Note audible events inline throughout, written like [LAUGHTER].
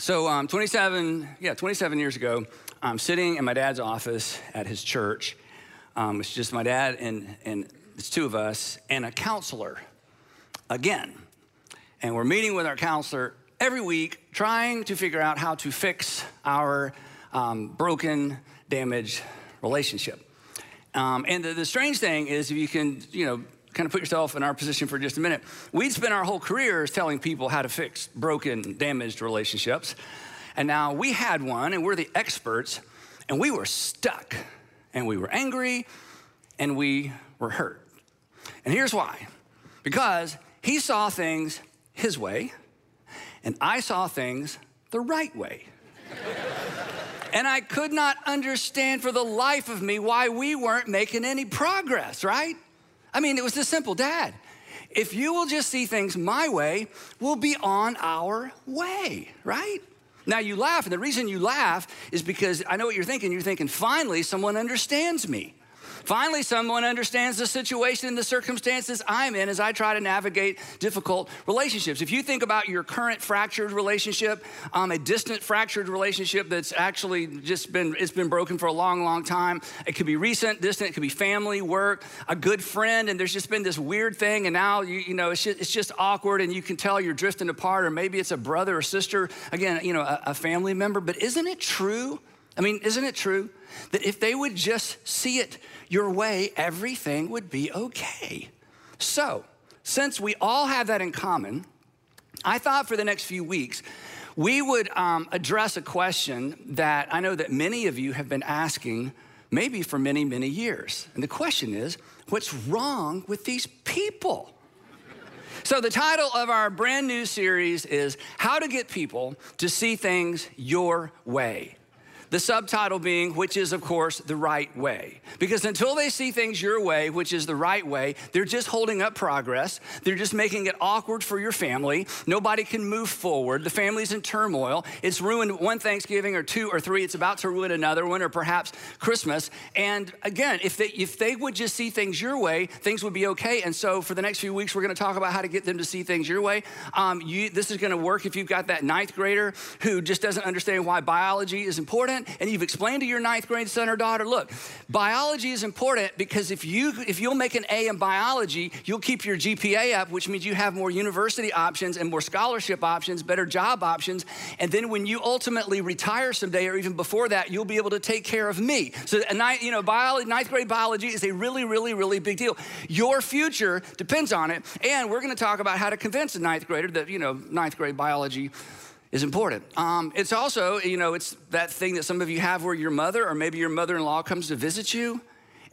So, um, 27, yeah, 27 years ago, I'm sitting in my dad's office at his church. Um, it's just my dad and, and it's two of us and a counselor again. And we're meeting with our counselor every week, trying to figure out how to fix our um, broken, damaged relationship. Um, and the, the strange thing is, if you can, you know, kind of put yourself in our position for just a minute. We'd spent our whole careers telling people how to fix broken, damaged relationships. And now we had one, and we're the experts, and we were stuck, and we were angry, and we were hurt. And here's why because he saw things his way, and I saw things the right way. [LAUGHS] and I could not understand for the life of me why we weren't making any progress, right? I mean, it was this simple Dad, if you will just see things my way, we'll be on our way, right? Now you laugh, and the reason you laugh is because I know what you're thinking. You're thinking, finally, someone understands me. Finally, someone understands the situation and the circumstances I'm in as I try to navigate difficult relationships. If you think about your current fractured relationship, um, a distant fractured relationship that's actually just been it's been broken for a long, long time. It could be recent, distant. It could be family, work, a good friend, and there's just been this weird thing, and now you you know it's just, it's just awkward, and you can tell you're drifting apart, or maybe it's a brother or sister, again, you know, a, a family member. But isn't it true? I mean, isn't it true that if they would just see it your way, everything would be okay? So, since we all have that in common, I thought for the next few weeks, we would um, address a question that I know that many of you have been asking maybe for many, many years. And the question is what's wrong with these people? So, the title of our brand new series is How to Get People to See Things Your Way. The subtitle being, which is, of course, the right way. Because until they see things your way, which is the right way, they're just holding up progress. They're just making it awkward for your family. Nobody can move forward. The family's in turmoil. It's ruined one Thanksgiving or two or three. It's about to ruin another one or perhaps Christmas. And again, if they, if they would just see things your way, things would be okay. And so for the next few weeks, we're going to talk about how to get them to see things your way. Um, you, this is going to work if you've got that ninth grader who just doesn't understand why biology is important and you've explained to your ninth grade son or daughter, look, biology is important because if you if you'll make an A in biology, you'll keep your GPA up, which means you have more university options and more scholarship options, better job options. And then when you ultimately retire someday, or even before that, you'll be able to take care of me. So, a ninth, you know, biology, ninth grade biology is a really, really, really big deal. Your future depends on it. And we're going to talk about how to convince a ninth grader that, you know, ninth grade biology is important. Um, it's also, you know, it's that thing that some of you have where your mother or maybe your mother in law comes to visit you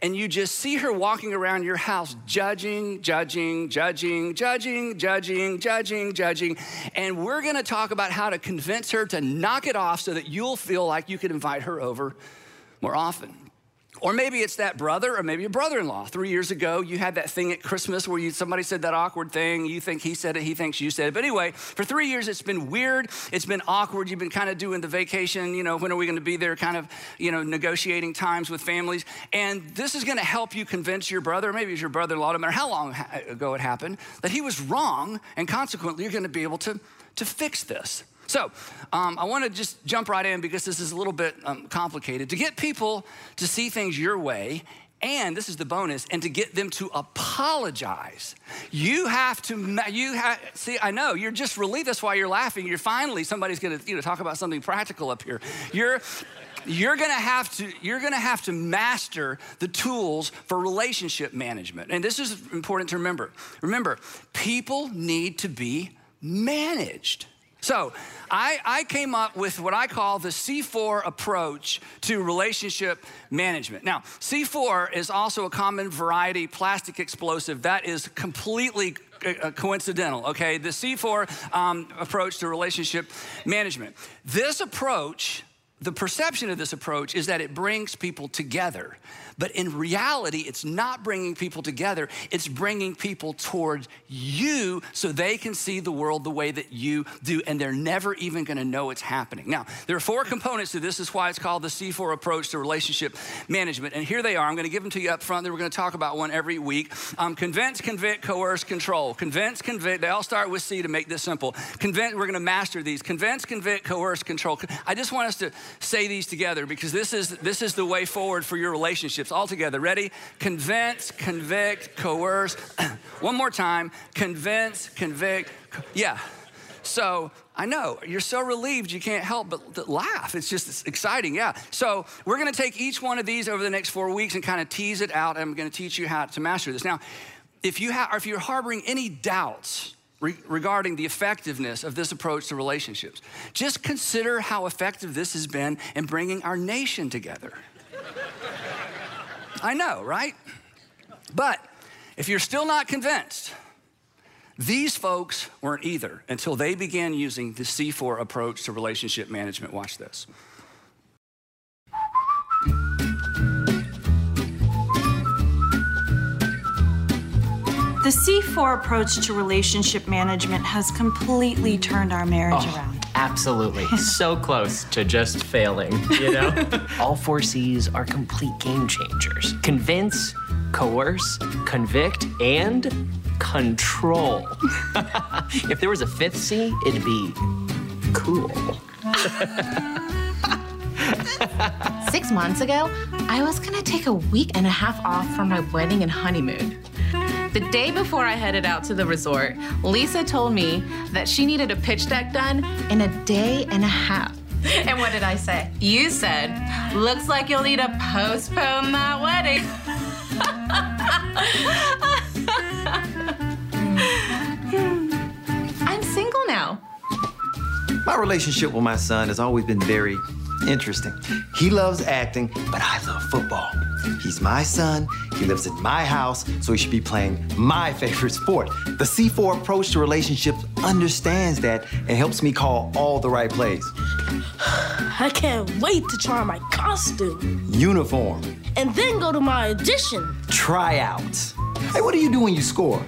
and you just see her walking around your house judging, judging, judging, judging, judging, judging, judging. And we're gonna talk about how to convince her to knock it off so that you'll feel like you can invite her over more often. Or maybe it's that brother, or maybe a brother in law. Three years ago, you had that thing at Christmas where you, somebody said that awkward thing. You think he said it, he thinks you said it. But anyway, for three years, it's been weird. It's been awkward. You've been kind of doing the vacation, you know, when are we going to be there, kind of, you know, negotiating times with families. And this is going to help you convince your brother, maybe it's your brother in law, no matter how long ago it happened, that he was wrong. And consequently, you're going to be able to, to fix this. So, um, I want to just jump right in because this is a little bit um, complicated. To get people to see things your way, and this is the bonus, and to get them to apologize, you have to. You have see. I know you're just relieved. That's why you're laughing. You're finally somebody's going to you know talk about something practical up here. You're you're gonna have to you're gonna have to master the tools for relationship management and this is important to remember remember people need to be managed so I, I, came up with what I call the C4 approach to relationship management. Now, C4 is also a common variety plastic explosive that is completely uh, coincidental, okay? The C4 um, approach to relationship management. This approach, the perception of this approach is that it brings people together. But in reality, it's not bringing people together, it's bringing people towards you so they can see the world the way that you do, and they're never even gonna know it's happening. Now, there are four components to this, is why it's called the C4 approach to relationship management. And here they are. I'm gonna give them to you up front, then we're gonna talk about one every week. Um, convince, convict, coerce, control. Convince, convict, they all start with C to make this simple. Convince, we're gonna master these. Convince, convict, coerce, control. I just want us to say these together because this is, this is the way forward for your relationships all together. Ready? Convince, convict, coerce. [CLEARS THROAT] One more time. Convince, convict. Co- yeah. So I know you're so relieved you can't help but laugh. It's just it's exciting, yeah. So we're going to take each one of these over the next four weeks and kind of tease it out. I'm going to teach you how to master this. Now, if you have, if you're harboring any doubts re- regarding the effectiveness of this approach to relationships, just consider how effective this has been in bringing our nation together. I know, right? But if you're still not convinced, these folks weren't either until they began using the C4 approach to relationship management. Watch this. The C4 approach to relationship management has completely turned our marriage oh, around. Absolutely. [LAUGHS] so close to just failing, you know? [LAUGHS] All four C's are complete game changers convince, coerce, convict, and control. [LAUGHS] if there was a fifth C, it'd be cool. Six months ago, I was gonna take a week and a half off from my wedding and honeymoon. The day before I headed out to the resort, Lisa told me that she needed a pitch deck done in a day and a half. And what did I say? You said, looks like you'll need to postpone that wedding. [LAUGHS] I'm single now. My relationship with my son has always been very interesting. He loves acting, but I love football. He's my son, he lives in my house, so he should be playing my favorite sport. The C4 approach to relationships understands that and helps me call all the right plays. I can't wait to try my costume. Uniform. And then go to my audition. Tryouts. Hey, what do you do when you score?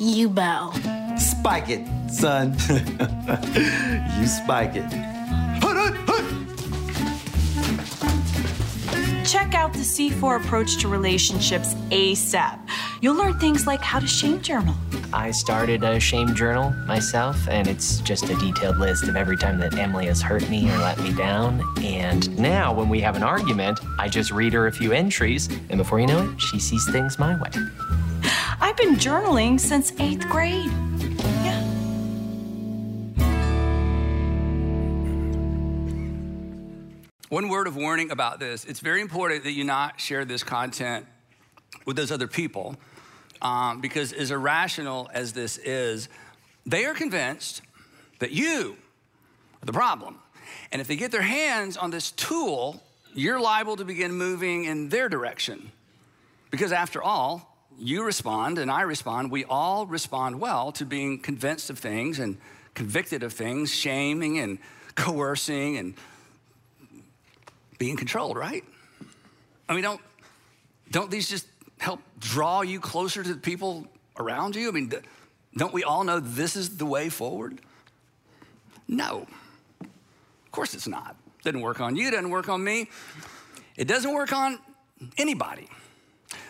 You bow. Spike it, son. [LAUGHS] you spike it. Check out the C4 approach to relationships ASAP. You'll learn things like how to shame journal. I started a shame journal myself, and it's just a detailed list of every time that Emily has hurt me or let me down. And now, when we have an argument, I just read her a few entries, and before you know it, she sees things my way. I've been journaling since eighth grade. One word of warning about this it's very important that you not share this content with those other people um, because, as irrational as this is, they are convinced that you are the problem. And if they get their hands on this tool, you're liable to begin moving in their direction. Because after all, you respond and I respond. We all respond well to being convinced of things and convicted of things, shaming and coercing and being controlled, right? I mean, don't, don't these just help draw you closer to the people around you? I mean, don't we all know this is the way forward? No. Of course it's not. It doesn't work on you, doesn't work on me. It doesn't work on anybody.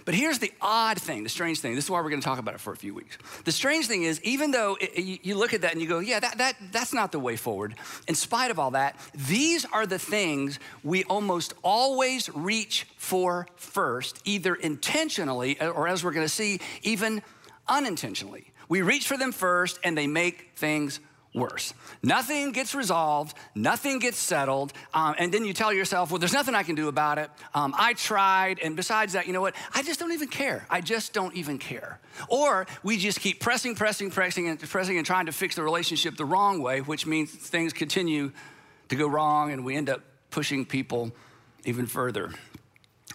But here's the odd thing, the strange thing. This is why we're going to talk about it for a few weeks. The strange thing is, even though it, you look at that and you go, yeah, that, that, that's not the way forward, in spite of all that, these are the things we almost always reach for first, either intentionally uh, or, as we're going to see, even unintentionally. We reach for them first and they make things worse. Nothing gets resolved, nothing gets settled, um, and then you tell yourself, well, there's nothing I can do about it. Um, I tried, and besides that, you know what? I just don't even care. I just don't even care. Or we just keep pressing, pressing, pressing, and pressing, and trying to fix the relationship the wrong way, which means things continue to go wrong, and we end up pushing people even further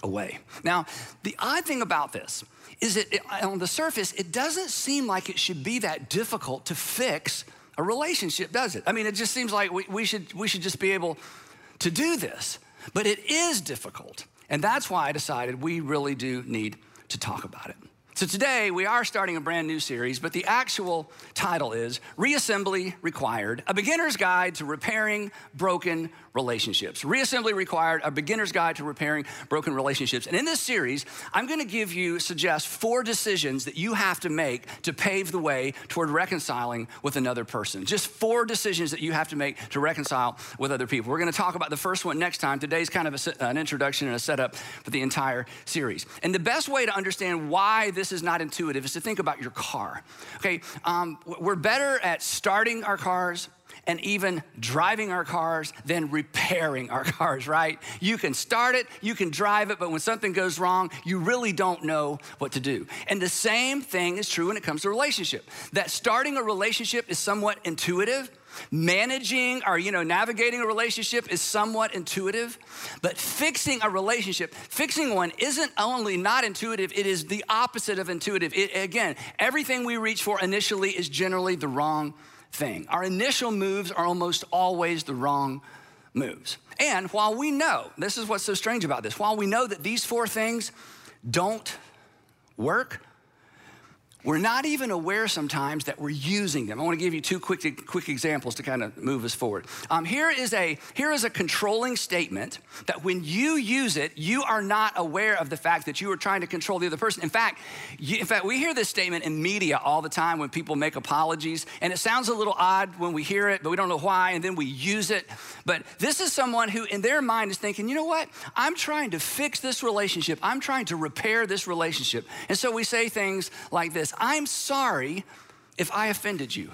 away. Now, the odd thing about this is it, on the surface, it doesn't seem like it should be that difficult to fix a relationship, does it? I mean, it just seems like we, we, should, we should just be able to do this. But it is difficult. And that's why I decided we really do need to talk about it. So today we are starting a brand new series, but the actual title is Reassembly Required A Beginner's Guide to Repairing Broken relationships. Reassembly required, a beginner's guide to repairing broken relationships. And in this series, I'm gonna give you, suggest four decisions that you have to make to pave the way toward reconciling with another person. Just four decisions that you have to make to reconcile with other people. We're gonna talk about the first one next time. Today's kind of a, an introduction and a setup for the entire series. And the best way to understand why this is not intuitive is to think about your car. Okay, um, we're better at starting our cars and even driving our cars than repairing our [LAUGHS] cars, right? You can start it, you can drive it, but when something goes wrong, you really don't know what to do. And the same thing is true when it comes to relationship. That starting a relationship is somewhat intuitive. Managing or, you know, navigating a relationship is somewhat intuitive, but fixing a relationship, fixing one isn't only not intuitive, it is the opposite of intuitive. It, again, everything we reach for initially is generally the wrong thing. Our initial moves are almost always the wrong moves. And while we know, this is what's so strange about this, while we know that these four things don't work, we're not even aware sometimes that we're using them. I want to give you two quick, quick examples to kind of move us forward. Um, here, is a, here is a controlling statement that when you use it, you are not aware of the fact that you are trying to control the other person. In fact, you, in fact, we hear this statement in media all the time when people make apologies, and it sounds a little odd when we hear it, but we don't know why, and then we use it. But this is someone who, in their mind, is thinking, you know what? I'm trying to fix this relationship. I'm trying to repair this relationship. And so we say things like this I'm sorry if I offended you.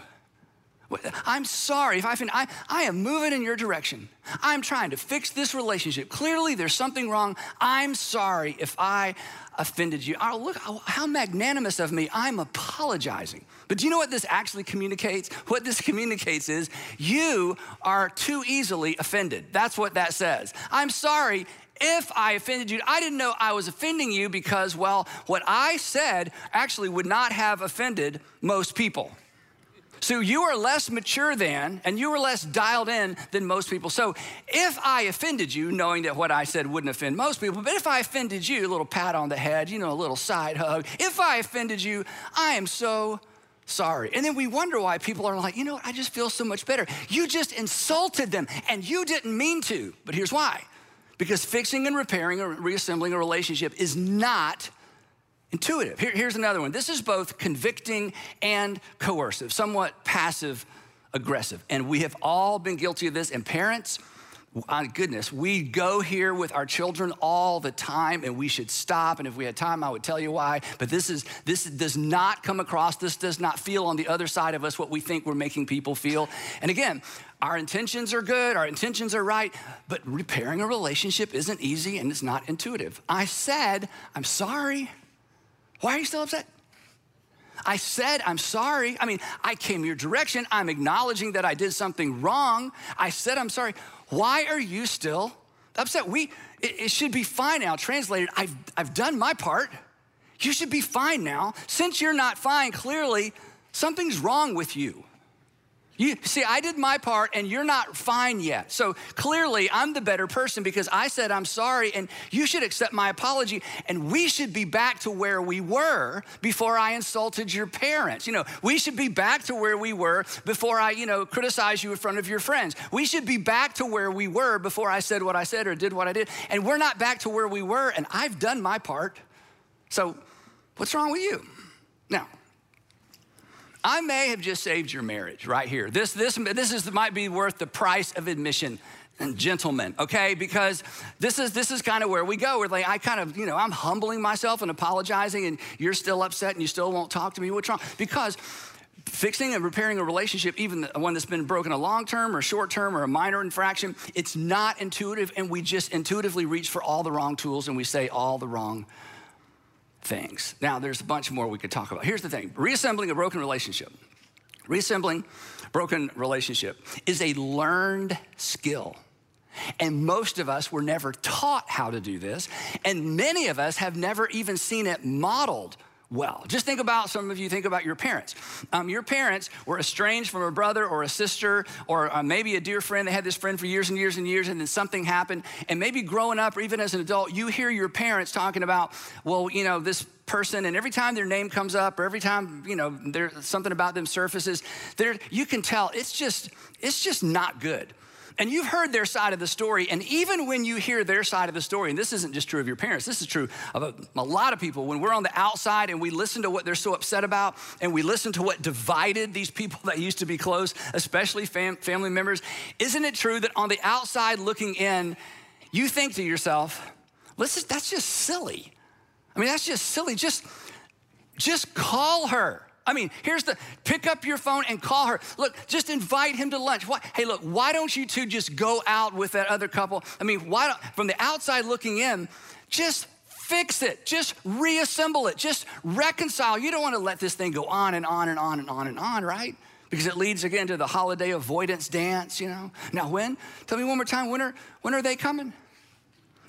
I'm sorry if I offend. I, I am moving in your direction. I'm trying to fix this relationship. Clearly, there's something wrong. I'm sorry if I offended you. Oh, look oh, how magnanimous of me. I'm apologizing. But do you know what this actually communicates? What this [LAUGHS] communicates is you are too easily offended. That's what that says. I'm sorry if I offended you. I didn't know I was offending you because, well, what I said actually would not have offended most people. So you are less mature than, and you are less dialed in than most people. So if I offended you, knowing that what I said wouldn't offend most people, but if I offended you, a little pat on the head, you know, a little side hug, if I offended you, I am so sorry. And then we wonder why people are like, you know, I just feel so much better. You just insulted them and you didn't mean to. But here's why because fixing and repairing or reassembling a relationship is not intuitive. Here, here's another one. This is both convicting and coercive, somewhat passive aggressive. And we have all been guilty of this. And parents, my goodness, we go here with our children all the time and we should stop. And if we had time, I would tell you why. But this is this does not come across, this does not feel on the other side of us what we think we're making people feel. And again, our intentions are good, our intentions are right, but repairing a relationship isn't easy and it's not intuitive. I said, I'm sorry. Why are you still upset? I said, I'm sorry. I mean, I came your direction. I'm acknowledging that I did something wrong. I said, I'm sorry. Why are you still upset? We, it, it should be fine now. Translated, I've, I've done my part. You should be fine now. Since you're not fine, clearly something's wrong with you. You see, I did my part and you're not fine yet. So clearly, I'm the better person because I said I'm sorry and you should accept my apology. And we should be back to where we were before I insulted your parents. You know, we should be back to where we were before I, you know, criticized you in front of your friends. We should be back to where we were before I said what I said or did what I did. And we're not back to where we were, and I've done my part. So, what's wrong with you? Now, I may have just saved your marriage right here. This, this, this is, might be worth the price of admission and gentlemen, okay? Because this is this is kind of where we go. Where like I kind of, you know, I'm humbling myself and apologizing, and you're still upset and you still won't talk to me. What's wrong? Because fixing and repairing a relationship, even one that's been broken a long term or short term or a minor infraction, it's not intuitive, and we just intuitively reach for all the wrong tools and we say all the wrong things. Now, there's a bunch more we could talk about. Here's the thing reassembling a broken relationship. Reassembling broken relationship is a learned skill. And most of us were never taught how to do this. And many of us have never even seen it modeled well. Just think about some of you think about your parents. Um, your parents were estranged from a brother or a sister or uh, maybe a dear friend. They had this friend for years and years and years, and then something happened. And maybe growing up or even as an adult, you hear your parents talking about, well, you know, this person, and every time their name comes up or every time, you know, there's something about them surfaces, there you can tell it's just, it's just not good and you've heard their side of the story. And even when you hear their side of the story, and this isn't just true of your parents, this is true of a, a, lot of people, when we're on the outside and we listen to what they're so upset about, and we listen to what divided these people [LAUGHS] that used to be close, especially fam- family members, isn't it true that on the outside looking in, you think to yourself, Listen, that's just silly. I mean, that's just silly. Just, just call her. I mean, here's the pick up your phone and call her. Look, just invite him to lunch. Why, hey, look, why don't you two just go out with that other couple? I mean, why don't, from the outside looking in, just fix it. Just reassemble it. Just reconcile. You don't want to let this thing go on and on and on and on and on, right? Because it leads again to the holiday avoidance dance, you know. Now, when? Tell me one more time, when are, when are they coming?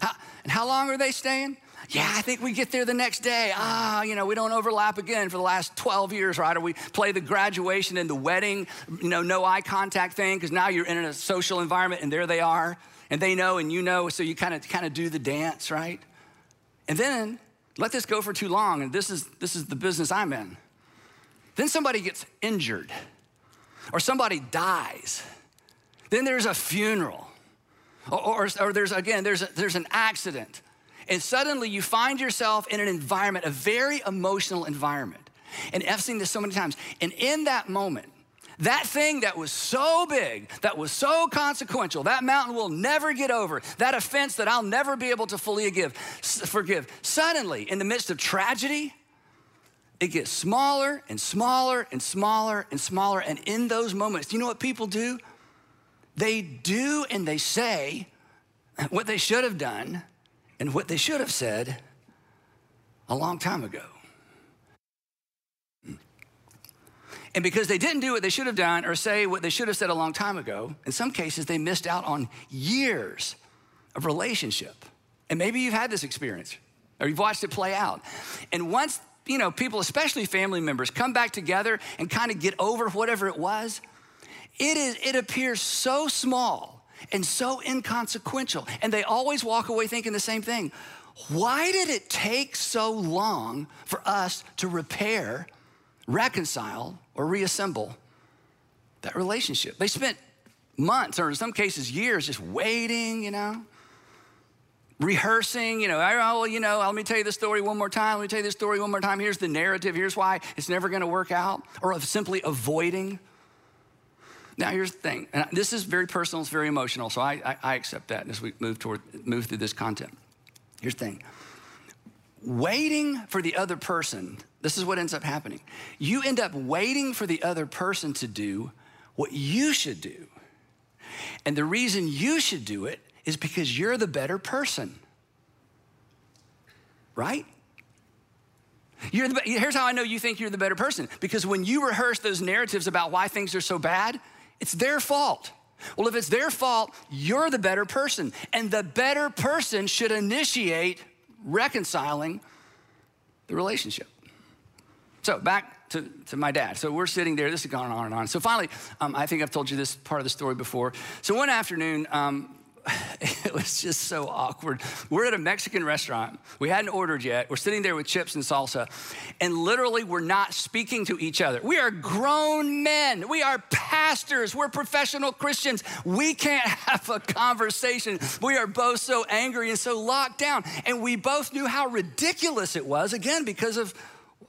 How, and how long are they staying? Yeah, I think we get there the next day. Ah, you know, we don't overlap again for the last 12 years, right? Or we play the graduation and the wedding, you know, no eye contact thing, because now you're in a social environment and there they are, and they know and you know, so you kind of kind of do the dance, right? And then let this go for too long, and this is this is the business I'm in. Then somebody gets injured, or somebody dies. Then there's a funeral. Or, or, or, there's again there's a, there's an accident and suddenly you find yourself in an environment, a very emotional environment. And I've seen this so many times. And in that moment, that thing that was so big, that was so consequential, that mountain will never get over, that offense that I'll never be able to fully forgive, forgive. Suddenly, in the midst of tragedy, it gets smaller and smaller and smaller and smaller. And in those moments, you know what people do? They do and they say what they should have done and what they should have said a long time ago. And because they didn't do what they should have done or say what they should have said a long time ago, in some cases they missed out on years of relationship. And maybe you've had this experience or you've watched it play out. And once, you know, people, especially family members, come back together and kind of get over whatever it was, it is it appears so small and so inconsequential. And they always walk away thinking the same thing. Why did it take so long for us to repair, reconcile, or reassemble that relationship? They spent months, or in some cases, years, just waiting, you know, rehearsing, you know, oh, you know, let me tell you the story one more time. Let me tell you the story one more time. Here's the narrative. Here's why it's never going to work out. Or of simply avoiding now, here's the thing, and this is very personal, it's very emotional, so I, I, I accept that as we move toward move through this content. Here's the thing. Waiting for the other person, this is what ends up happening. You end up waiting for the other person to do what you should do. And the reason you should do it is because you're the better person. Right? The, here's how I know you think you're the better person because when you rehearse those narratives about why things are so bad, it's their fault. Well, if it's their fault, you're the better person. And the better person should initiate reconciling the relationship. So, back to, to my dad. So, we're sitting there. This has gone on and on. So, finally, um, I think I've told you this part of the story before. So, one afternoon, um, [LAUGHS] it was just so awkward. We're at a Mexican restaurant. We hadn't ordered yet. We're sitting there with chips and salsa, and literally, we're not speaking to each other. We are grown men. We are pastors. We're professional Christians. We can't [LAUGHS] have a conversation. We are both so angry and so locked down. And we both knew how ridiculous it was, again, because of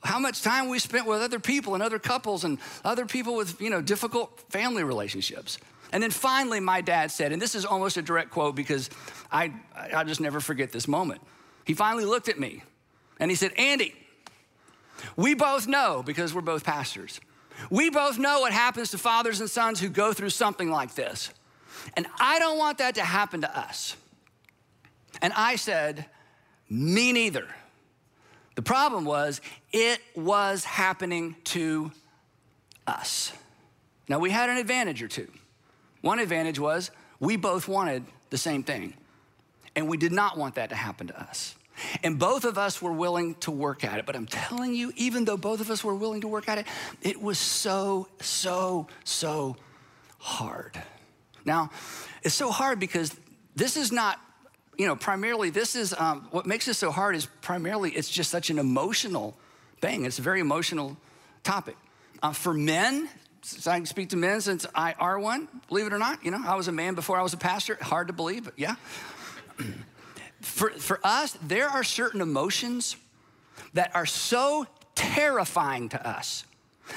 how much time we spent with other people and other couples and other people with, you know, difficult family relationships. And then finally, my dad said, and this is almost a direct quote because I, I just never forget this moment. He finally looked at me and he said, Andy, we both know, because we're both pastors, we both know what happens to fathers and sons who go through something like this. And I don't want that to happen to us. And I said, Me neither. The problem was, it was happening to us. Now, we had an advantage or two. One advantage was we both wanted the same thing, and we did not want that to happen to us. And both of us were willing to work at it. But I'm telling you, even though both of us were willing to work at it, it was so, so, so hard. Now, it's so hard because this is not, you know, primarily, this is um, what makes it so hard is primarily it's just such an emotional thing. It's a very emotional topic. Uh, for men, so I can speak to men since I are one, believe it or not. You know, I was a man before I was a pastor. Hard to believe, but yeah. [CLEARS THROAT] for, for us, there are certain emotions that are so terrifying to us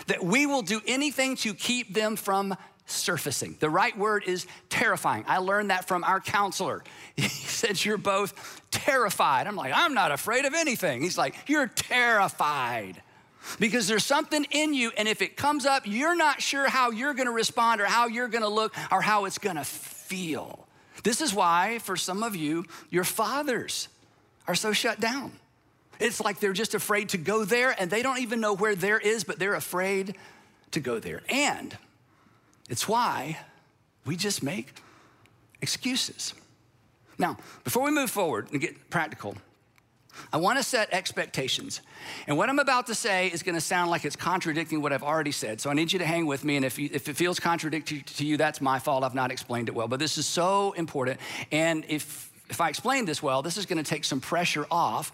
that we will do anything to keep them from surfacing. The right word is terrifying. I learned that from our counselor. [LAUGHS] He said, You're both terrified. I'm like, I'm not afraid of anything. He's like, You're terrified. Because there's something in you, and if it comes up, you're not sure how you're gonna respond or how you're gonna look or how it's gonna feel. This is why, for some of you, your fathers are so shut down. It's like they're just afraid to go there, and they don't even know where there is, but they're afraid to go there. And it's why we just make excuses. Now, before we move forward and get practical, I want to set expectations. And what I'm about to say is going to sound like it's contradicting what I've already said. So I need you to hang with me. And if, you, if it feels contradictory to you, that's my fault. I've not explained it well. But this is so important. And if, if I explain this well, this is going to take some pressure off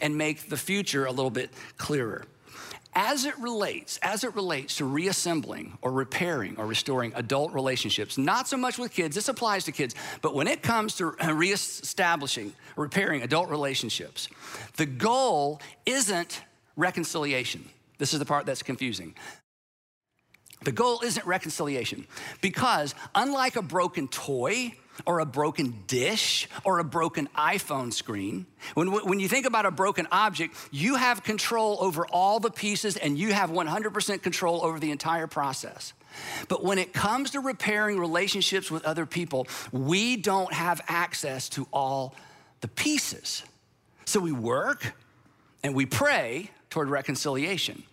and make the future a little bit clearer as it relates as it relates to reassembling or repairing or restoring adult relationships not so much with kids this applies to kids but when it comes to uh, reestablishing repairing adult relationships the goal isn't reconciliation. This is the part that's confusing. The goal isn't reconciliation because unlike a broken toy or a broken dish or a broken iPhone screen. When, when you think about a broken object, you have control over all the pieces and you have 100% control over the entire process. But when it comes to repairing relationships with other people, we don't have access to all the pieces. So we work and we pray toward reconciliation.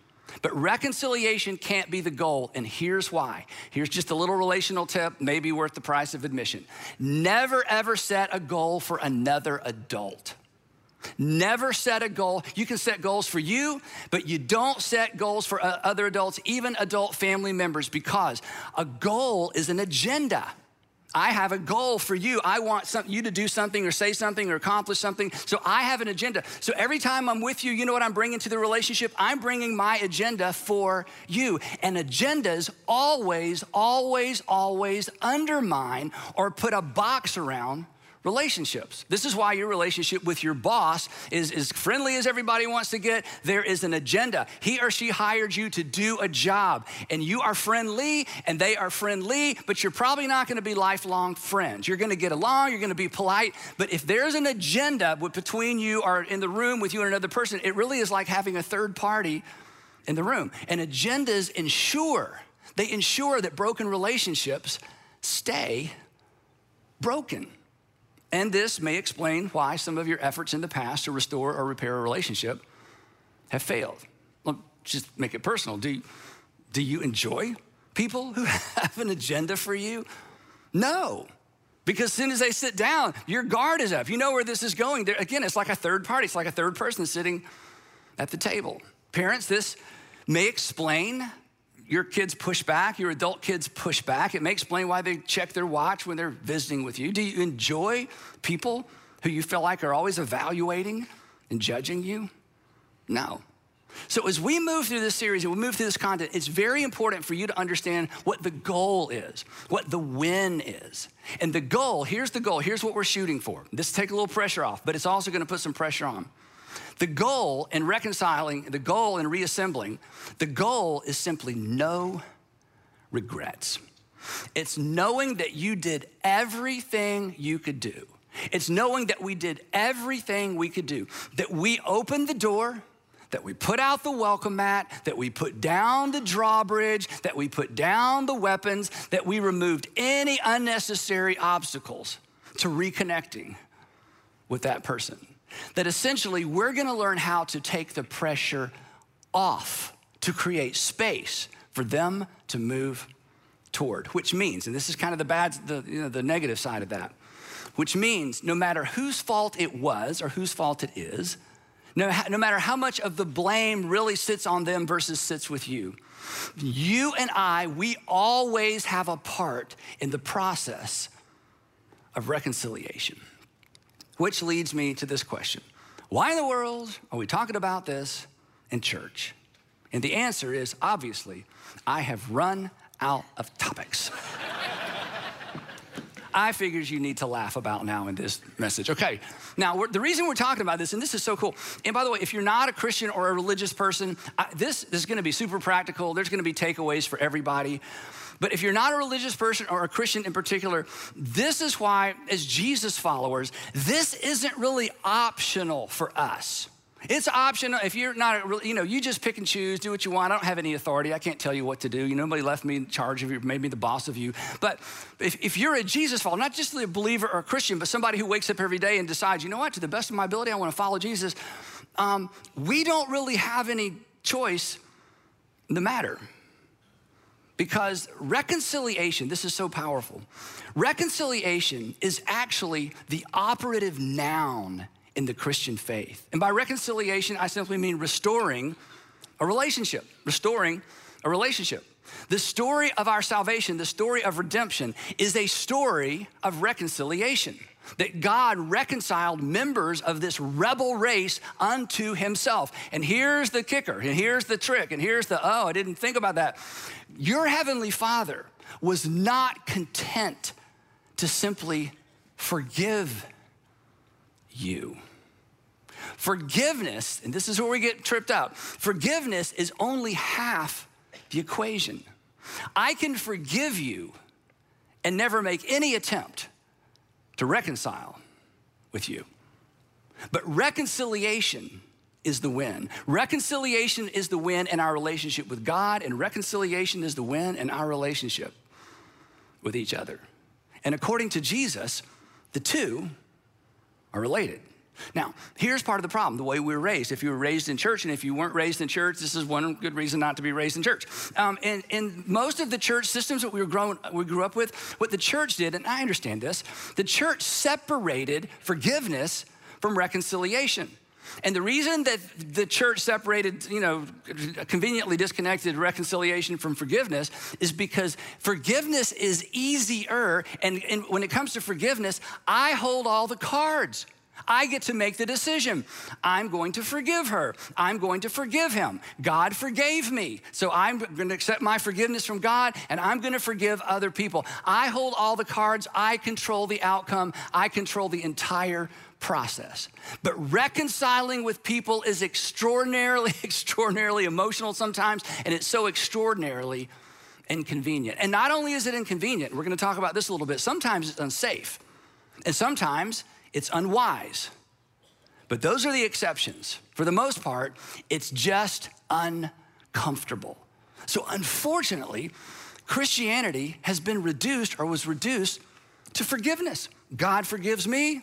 But reconciliation can't be the goal, and here's why. Here's just a little relational tip, maybe worth the price of admission. Never ever set a goal for another adult. Never set a goal. You can set goals for you, but you don't set goals for uh, other adults, even adult family members, because a goal is an agenda. I have a goal for you. I want some, you to do something or say something or accomplish something. So I have an agenda. So every time I'm with you, you know what I'm bringing to the relationship? I'm bringing my agenda for you. And agendas always, always, always undermine or put a box around relationships. This is why your relationship with your boss is as friendly as everybody wants to get. There is an agenda. He or she hired you to do a job, and you are friendly and they are friendly, but you're probably not going to be lifelong friends. You're going to get along, you're going to be polite, but if there's an agenda between you or in the room with you and another person, it really is like having a third party in the room. And agendas ensure, they ensure that broken relationships stay broken. And this may explain why some of your efforts in the past to restore or repair a relationship have failed. Well, just make it personal. Do you, do you enjoy people who [LAUGHS] have an agenda for you? No. Because as soon as they sit down, your guard is up. You know where this is going. There, again, it's like a third party, it's like a third person sitting at the table. Parents, this may explain your kids push back, your adult kids push back. It may explain why they check their watch when they're visiting with you. Do you enjoy people who you feel like are always evaluating and judging you? No. So, as we move through this series and we move through this content, it's very important for you to understand what the goal is, what the win is. And the goal, here's the goal, here's what we're shooting for. This take a little pressure off, but it's also gonna put some pressure on. The goal in reconciling, the goal in reassembling, the goal is simply no regrets. It's knowing that you did everything you could do. It's knowing that we did everything we could do, that we opened the door, that we put out the welcome mat, that we put down the drawbridge, that we put down the weapons, that we removed any unnecessary obstacles to reconnecting with that person that essentially we're gonna learn how to take the pressure off to create space for them to move toward, which means, and this is kind of the bad, the, you know, the negative side of that, which means no matter whose fault it was or whose fault it is, no, no matter how much of the blame really sits on them versus sits with you, you and I, we always have a part in the process of reconciliation. Which leads me to this question Why in the world are we talking about this in church? And the answer is obviously, I have run out of topics. [LAUGHS] I figures you need to laugh about now in this message. Okay, now the reason we're talking about this, and this is so cool, and by the way, if you're not a Christian or a religious person, I, this is gonna be super practical. There's gonna be takeaways for everybody. But if you're not a religious person or a Christian in particular, this is why, as Jesus followers, this isn't really optional for us. It's optional. If you're not, you know, you just pick and choose, do what you want. I don't have any authority. I can't tell you what to do. You know, nobody left me in charge of you, made me the boss of you. But if, if you're a Jesus follower, not just a believer or a Christian, but somebody who wakes up every day and decides, you know what, to the best of my ability, I want to follow Jesus, um, we don't really have any choice in the matter. Because reconciliation, this is so powerful. Reconciliation is actually the operative noun in the Christian faith. And by reconciliation, I simply mean restoring a relationship, restoring a relationship. The story of our salvation, the story of redemption, is a story of reconciliation. That God reconciled members of this rebel race unto himself. And here's the kicker, and here's the trick, and here's the, oh, I didn't think about that. Your heavenly Father was not content to simply forgive you. Forgiveness, and this is where we get tripped up forgiveness is only half the equation. I can forgive you and never make any attempt to reconcile with you. But reconciliation is the win. Reconciliation is the win in our relationship with God, and reconciliation is the win in our relationship with each other. And according to Jesus, the two are related. Now, here's part of the problem the way we were raised. If you were raised in church, and if you weren't raised in church, this is one good reason not to be raised in church. Um, and, and most of the church systems that we, were grown, we grew up with, what the church did, and I understand this, the church separated forgiveness from reconciliation. And the reason that the church separated, you know, conveniently disconnected reconciliation from forgiveness is because forgiveness is easier. And, and when it comes to forgiveness, I hold all the cards. I get to make the decision. I'm going to forgive her. I'm going to forgive him. God forgave me. So I'm going to accept my forgiveness from God and I'm going to forgive other people. I hold all the cards. I control the outcome. I control the entire process. But reconciling with people is extraordinarily, [LAUGHS] extraordinarily emotional sometimes, and it's so extraordinarily inconvenient. And not only is it inconvenient, we're going to talk about this a little bit, sometimes it's unsafe. And sometimes it's unwise. But those are the exceptions. For the most part, it's just uncomfortable. So, unfortunately, Christianity has been reduced or was reduced to forgiveness. God forgives me,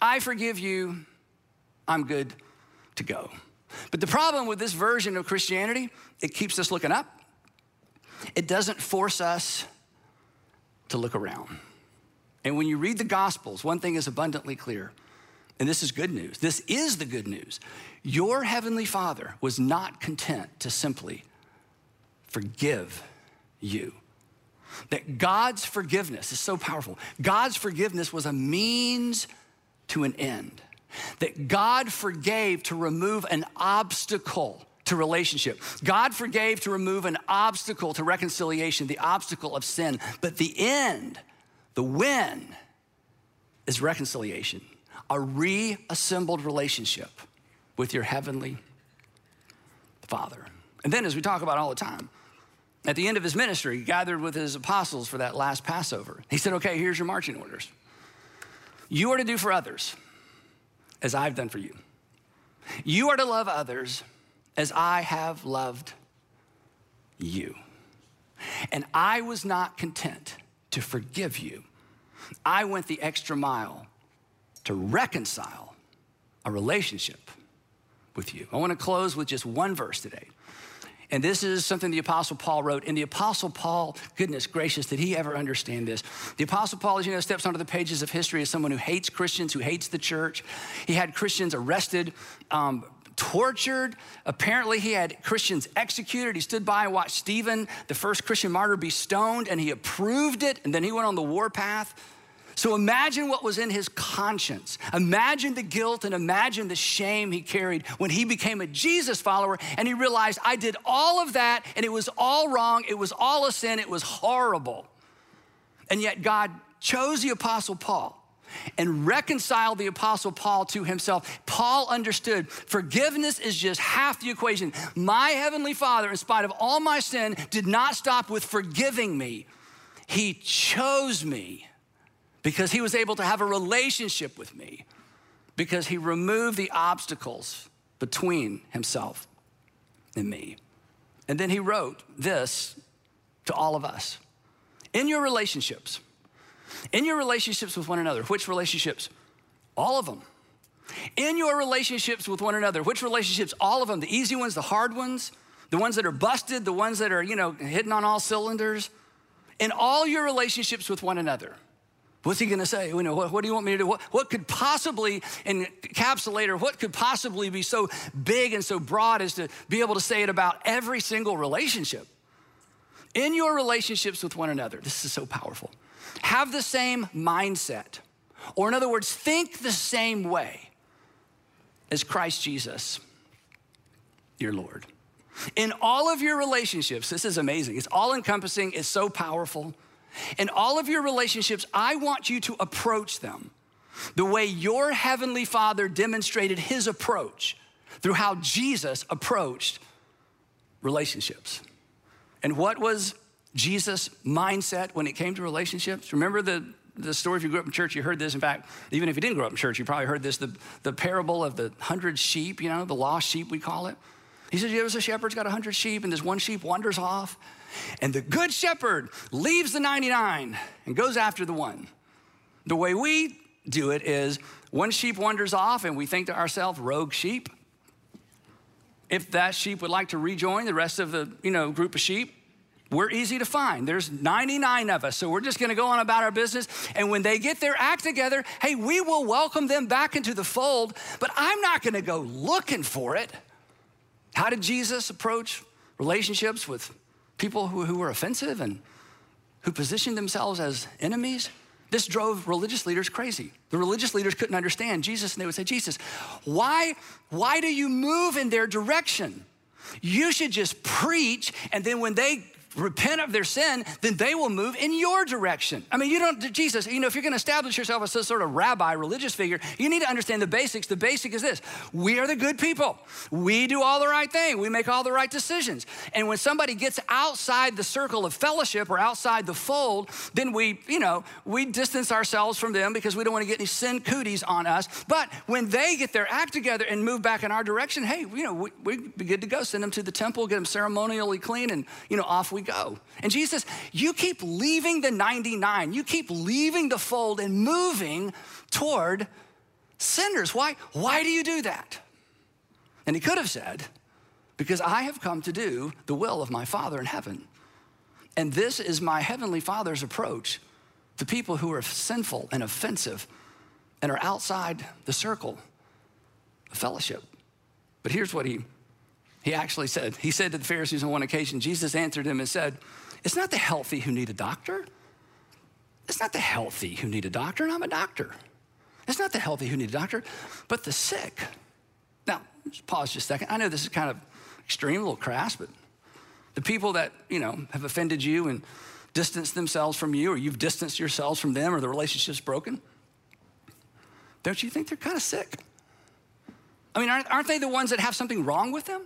I forgive you, I'm good to go. But the problem with this version of Christianity, it keeps us looking up. It doesn't force us to look around. And when you read the Gospels, one thing is abundantly clear, and this is good news. This is the good news. Your heavenly Father was not content to simply forgive you. That God's forgiveness is so powerful. God's forgiveness was a means to an end. That God forgave to remove an obstacle to relationship. God forgave to remove an obstacle to reconciliation, the obstacle of sin. But the end the win is reconciliation, a reassembled relationship with your heavenly Father. And then, as we talk about all the time, at the end of his ministry, he gathered with his apostles for that last Passover. He said, Okay, here's your marching orders. You are to do for others as I've done for you. You are to love others as I have loved you. And I was not content to forgive you I went the extra mile to reconcile a relationship with you. I want to close with just one verse today. And this is something the Apostle Paul wrote. And the Apostle Paul, goodness gracious, did he ever understand this? The Apostle Paul, as you know, steps onto the pages of history as someone who hates Christians, who hates the church. He had Christians arrested, um, tortured. Apparently, he had Christians executed. He stood by and watched Stephen, the first Christian martyr, be stoned, and he approved it. And then he went on the warpath. So imagine what was in his conscience. Imagine the guilt and imagine the shame he carried when he became a Jesus follower and he realized, I did all of that and it was all wrong. It was all a sin. It was horrible. And yet God chose the Apostle Paul and reconciled the Apostle Paul to himself. Paul understood forgiveness is just half the equation. My Heavenly Father, in spite of all my sin, did not stop with forgiving me, He chose me because he was able to have a relationship with me, because he removed the obstacles between himself and me. And then he wrote this to all of us in your relationships, in your relationships with one another, which relationships? All of them. In your relationships with one another, which relationships? All of them, the easy ones, the hard ones, the ones that are busted, the ones that are, you know, hitting on all cylinders. In all your relationships with one another. What's he going to say? You know, what, what, do you want me to do? What, what could possibly encapsulate or what could possibly be so big and so broad as to be able to say it about every single relationship? In your relationships with one another, this is so powerful. Have the same mindset, or in other words, think the same way as Christ Jesus, your Lord. In all of your relationships, this is amazing. It's all encompassing, it's so powerful. In all of your relationships, I want you to approach them the way your heavenly Father demonstrated his approach through how Jesus approached relationships. And what was Jesus' mindset when it came to relationships? Remember the, the story if you grew up in church, you heard this. In fact, even if you didn't grow up in church, you probably heard this the, the parable of the hundred sheep, you know, the lost sheep, we call it. He says, There's a shepherd's got a hundred sheep, and this one sheep wanders off. And the good shepherd leaves the 99 and goes after the one. The way we do it is one sheep wanders off and we think to ourselves, rogue sheep. If that sheep would like to rejoin the rest of the, you know, group of sheep, we're easy to find. There's 99 of us, so we're just gonna go on about our business. And when they get their act together, hey, we will welcome them back into the fold, but I'm not gonna go looking for it. How did Jesus approach relationships with people who, who were offensive and who positioned themselves as enemies. This drove religious leaders crazy. The religious leaders couldn't understand Jesus, and they would say, Jesus, why, why do you move in their direction? You should just preach, and then when they repent of their sin, then they will move in your direction. I mean, you don't, Jesus, you know, if you're going to establish yourself as some sort of rabbi, religious figure, you need to understand the basics. The basic is this we are the good people. We do all the right thing, we make all the right decisions. And when somebody gets outside the circle of fellowship or outside the fold, then we, you know, we distance ourselves from them because we don't want to get any sin cooties on us. But when they get their act together and move back in our direction, hey, you know, we, we'd be good to go. Send them to the temple, get them ceremonially clean, and, you know, off we go. And Jesus, you keep leaving the 99, you keep leaving the fold and moving toward sinners. Why? Why do you do that? And he could have said, Because I have come to do the will of my Father in heaven. And this is my heavenly Father's approach to people who are sinful and offensive and are outside the circle of fellowship. But here's what he he actually said, he said to the Pharisees on one occasion, Jesus answered him and said, It's not the healthy who need a doctor. It's not the healthy who need a doctor, and I'm a doctor. It's not the healthy who need a doctor, but the sick. Now, just pause just a second. I know this is kind of extreme, a little crass, but the people that, you know, have offended you and distanced themselves from you, or you've distanced yourselves from them, or the relationship's broken, don't you think they're kind of sick? I mean, aren't, aren't they the ones that have something wrong with them?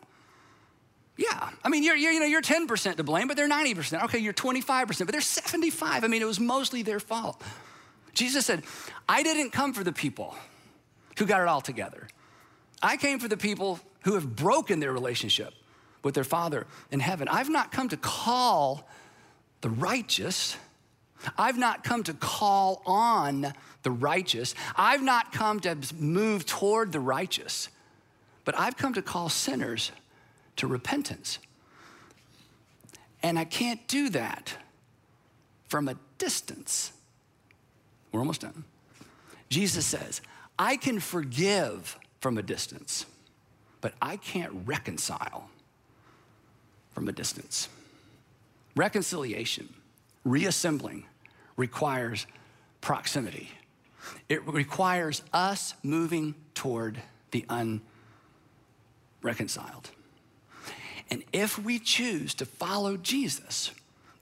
Yeah, I mean, you're, you're, you know, you're 10% to blame, but they're 90%. Okay, you're 25%, but they're 75. I mean, it was mostly their fault. Jesus said, I didn't come for the people who got it all together. I came for the people who have broken their relationship with their Father in heaven. I've not come to call the righteous. I've not come to call on the righteous. I've not come to move toward the righteous, but I've come to call sinners to repentance. And I can't do that from a distance. We're almost done. Jesus says, I can forgive from a distance, but I can't reconcile from a distance. Reconciliation, reassembling, requires proximity. It requires us moving toward the unreconciled. And if we choose to follow Jesus,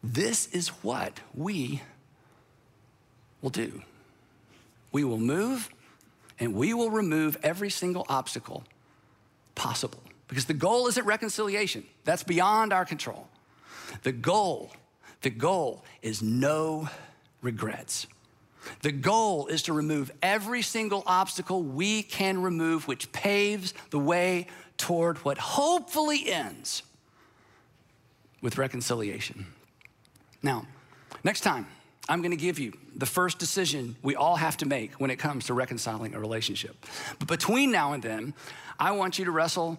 this is what we will do. We will move and we will remove every single obstacle possible. Because the goal isn't reconciliation, that's beyond our control. The goal, the goal is no regrets. The goal is to remove every single obstacle we can remove, which paves the way toward what hopefully ends with reconciliation. Now, next time, I'm gonna give you the first decision we all have to make when it comes to reconciling a relationship. But between now and then, I want you to wrestle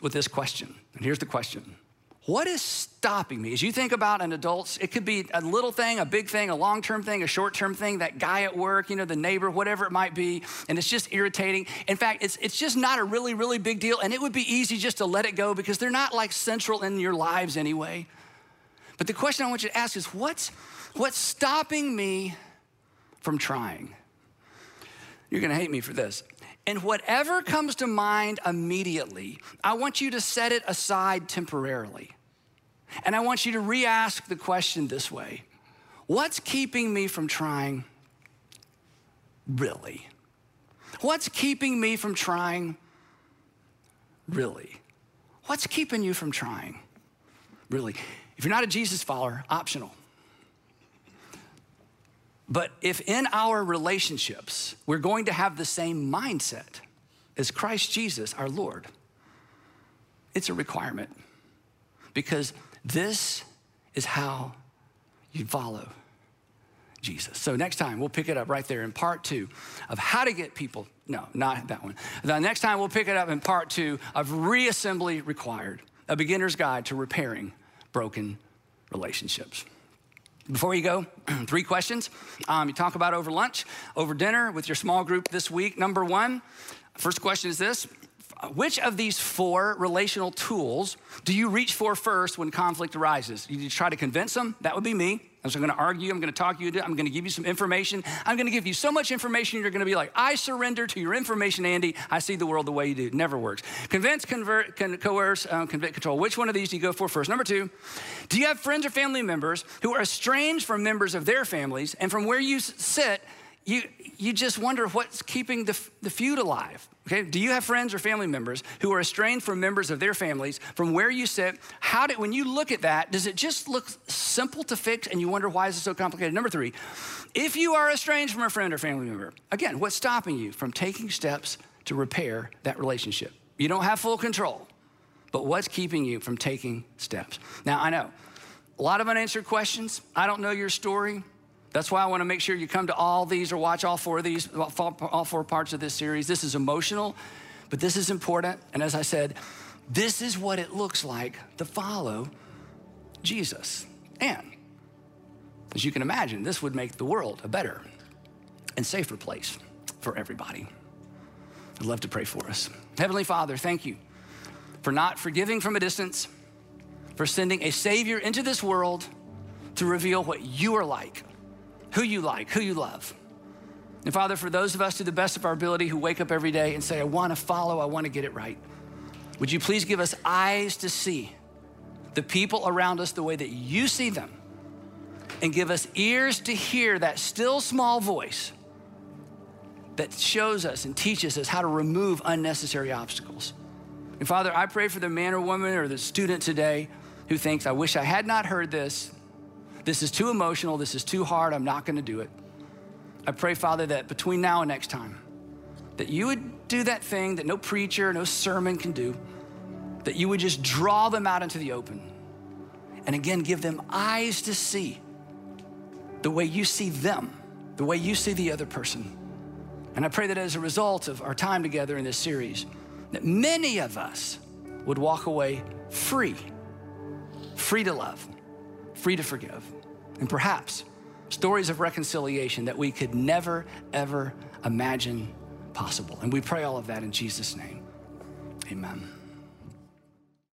with this question. And here's the question What is stopping me? As you think about an adult, it could be a little thing, a big thing, a long term thing, a short term thing, that guy at work, you know, the neighbor, whatever it might be, and it's just irritating. In fact, it's, it's just not a really, really big deal, and it would be easy just to let it go because they're not like central in your lives anyway. But the question I want you to ask is what's What's stopping me from trying? You're gonna hate me for this. And whatever comes to mind immediately, I want you to set it aside temporarily. And I want you to re ask the question this way What's keeping me from trying really? What's keeping me from trying really? What's keeping you from trying really? If you're not a Jesus follower, optional. But if in our relationships we're going to have the same mindset as Christ Jesus, our Lord, it's a requirement because this is how you follow Jesus. So next time we'll pick it up right there in part two of how to get people. No, not that one. The next time we'll pick it up in part two of reassembly required, a beginner's guide to repairing broken relationships. Before you go, [CLEARS THROAT] three questions. Um, you talk about over lunch, over dinner with your small group this week. Number one, first question is this Which of these four relational tools do you reach for first when conflict arises? You try to convince them, that would be me. I'm going to argue, I'm going to talk you I'm going to give you some information. I'm going to give you so much information, you're going to be like, I surrender to your information, Andy. I see the world the way you do. It never works. Convince, convert, con- coerce, um, convict, control. Which one of these do you go for first? Number two, do you have friends or family members who are estranged from members of their families and from where you sit, you, you just wonder what's keeping the, the feud alive? Okay, do you have friends or family members who are estranged from members of their families from where you sit? How did, when you look at that, does it just look simple to fix and you wonder why is it so complicated? Number three, if you are estranged from a friend or family member, again, what's stopping you from taking steps to repair that relationship? You don't have full control, but what's keeping you from taking steps? Now, I know a lot of unanswered questions. I don't know your story. That's why I want to make sure you come to all these or watch all four of these, all four parts of this series. This is emotional, but this is important. And as I said, this is what it looks like to follow Jesus. And as you can imagine, this would make the world a better and safer place for everybody. I'd love to pray for us. Heavenly Father, thank you for not forgiving from a distance, for sending a Savior into this world to reveal what you are like who you like, who you love. And Father, for those of us to the best of our ability who wake up every day and say, I want to follow, I want to get it right, would you please give us eyes to see the people around us the way that you see them and give us ears to hear that still small voice that shows us and teaches us how to remove unnecessary obstacles. And Father, I pray for the man or woman or the student today who thinks, I wish I had not heard this. This is too emotional. This is too hard. I'm not going to do it. I pray, Father, that between now and next time, that you would do that thing that no preacher, no sermon can do, that you would just draw them out into the open. And again, give them eyes to see the way you see them, the way you see the other person. And I pray that as a result of our time together in this series, that many of us would walk away free, free to love free to forgive, and perhaps stories of reconciliation that we could never, ever imagine possible. And we pray all of that in Jesus' name. Amen.